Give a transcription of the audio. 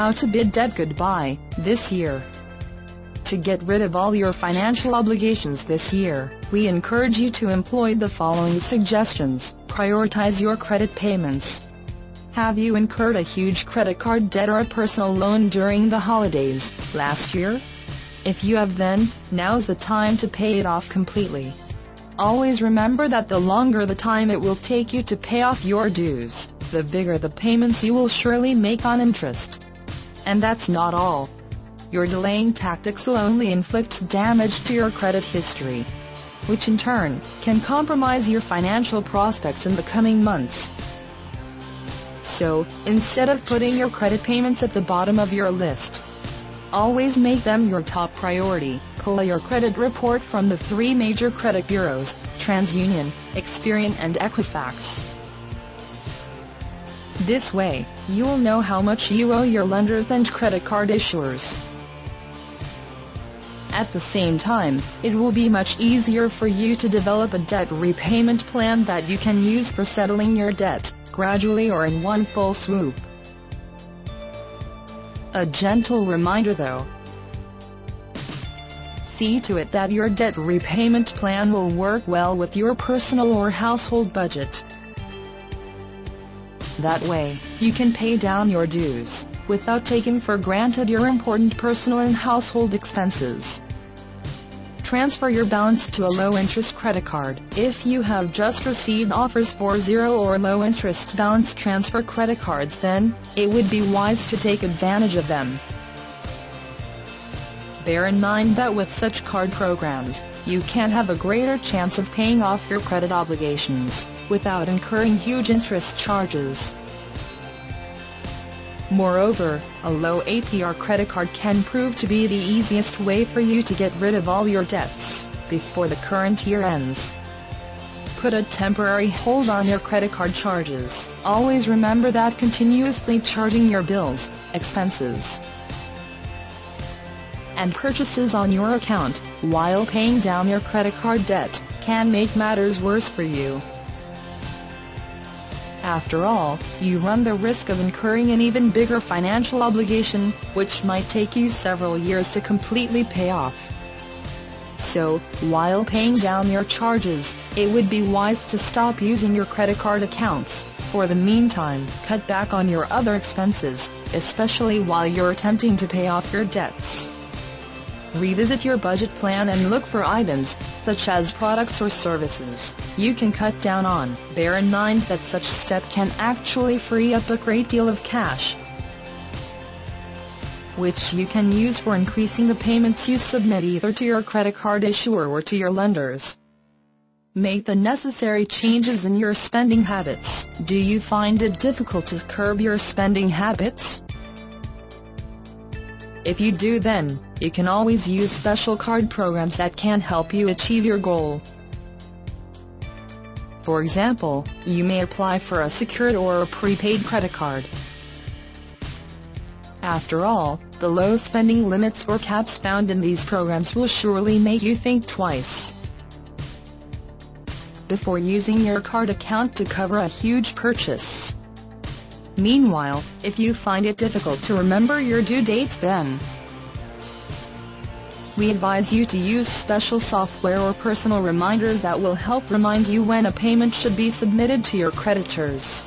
How to bid debt goodbye this year. To get rid of all your financial obligations this year, we encourage you to employ the following suggestions. Prioritize your credit payments. Have you incurred a huge credit card debt or a personal loan during the holidays last year? If you have then, now's the time to pay it off completely. Always remember that the longer the time it will take you to pay off your dues, the bigger the payments you will surely make on interest. And that's not all. Your delaying tactics will only inflict damage to your credit history, which in turn can compromise your financial prospects in the coming months. So, instead of putting your credit payments at the bottom of your list, always make them your top priority. Pull your credit report from the three major credit bureaus, TransUnion, Experian and Equifax. This way, you'll know how much you owe your lenders and credit card issuers. At the same time, it will be much easier for you to develop a debt repayment plan that you can use for settling your debt, gradually or in one full swoop. A gentle reminder though. See to it that your debt repayment plan will work well with your personal or household budget. That way, you can pay down your dues, without taking for granted your important personal and household expenses. Transfer your balance to a low-interest credit card. If you have just received offers for zero or low-interest balance transfer credit cards then, it would be wise to take advantage of them. Bear in mind that with such card programs, you can have a greater chance of paying off your credit obligations, without incurring huge interest charges. Moreover, a low APR credit card can prove to be the easiest way for you to get rid of all your debts, before the current year ends. Put a temporary hold on your credit card charges. Always remember that continuously charging your bills, expenses, and purchases on your account, while paying down your credit card debt, can make matters worse for you. After all, you run the risk of incurring an even bigger financial obligation, which might take you several years to completely pay off. So, while paying down your charges, it would be wise to stop using your credit card accounts. For the meantime, cut back on your other expenses, especially while you're attempting to pay off your debts. Revisit your budget plan and look for items, such as products or services, you can cut down on. Bear in mind that such step can actually free up a great deal of cash, which you can use for increasing the payments you submit either to your credit card issuer or to your lenders. Make the necessary changes in your spending habits. Do you find it difficult to curb your spending habits? If you do then, you can always use special card programs that can help you achieve your goal. For example, you may apply for a secured or a prepaid credit card. After all, the low spending limits or caps found in these programs will surely make you think twice before using your card account to cover a huge purchase. Meanwhile, if you find it difficult to remember your due dates then, we advise you to use special software or personal reminders that will help remind you when a payment should be submitted to your creditors.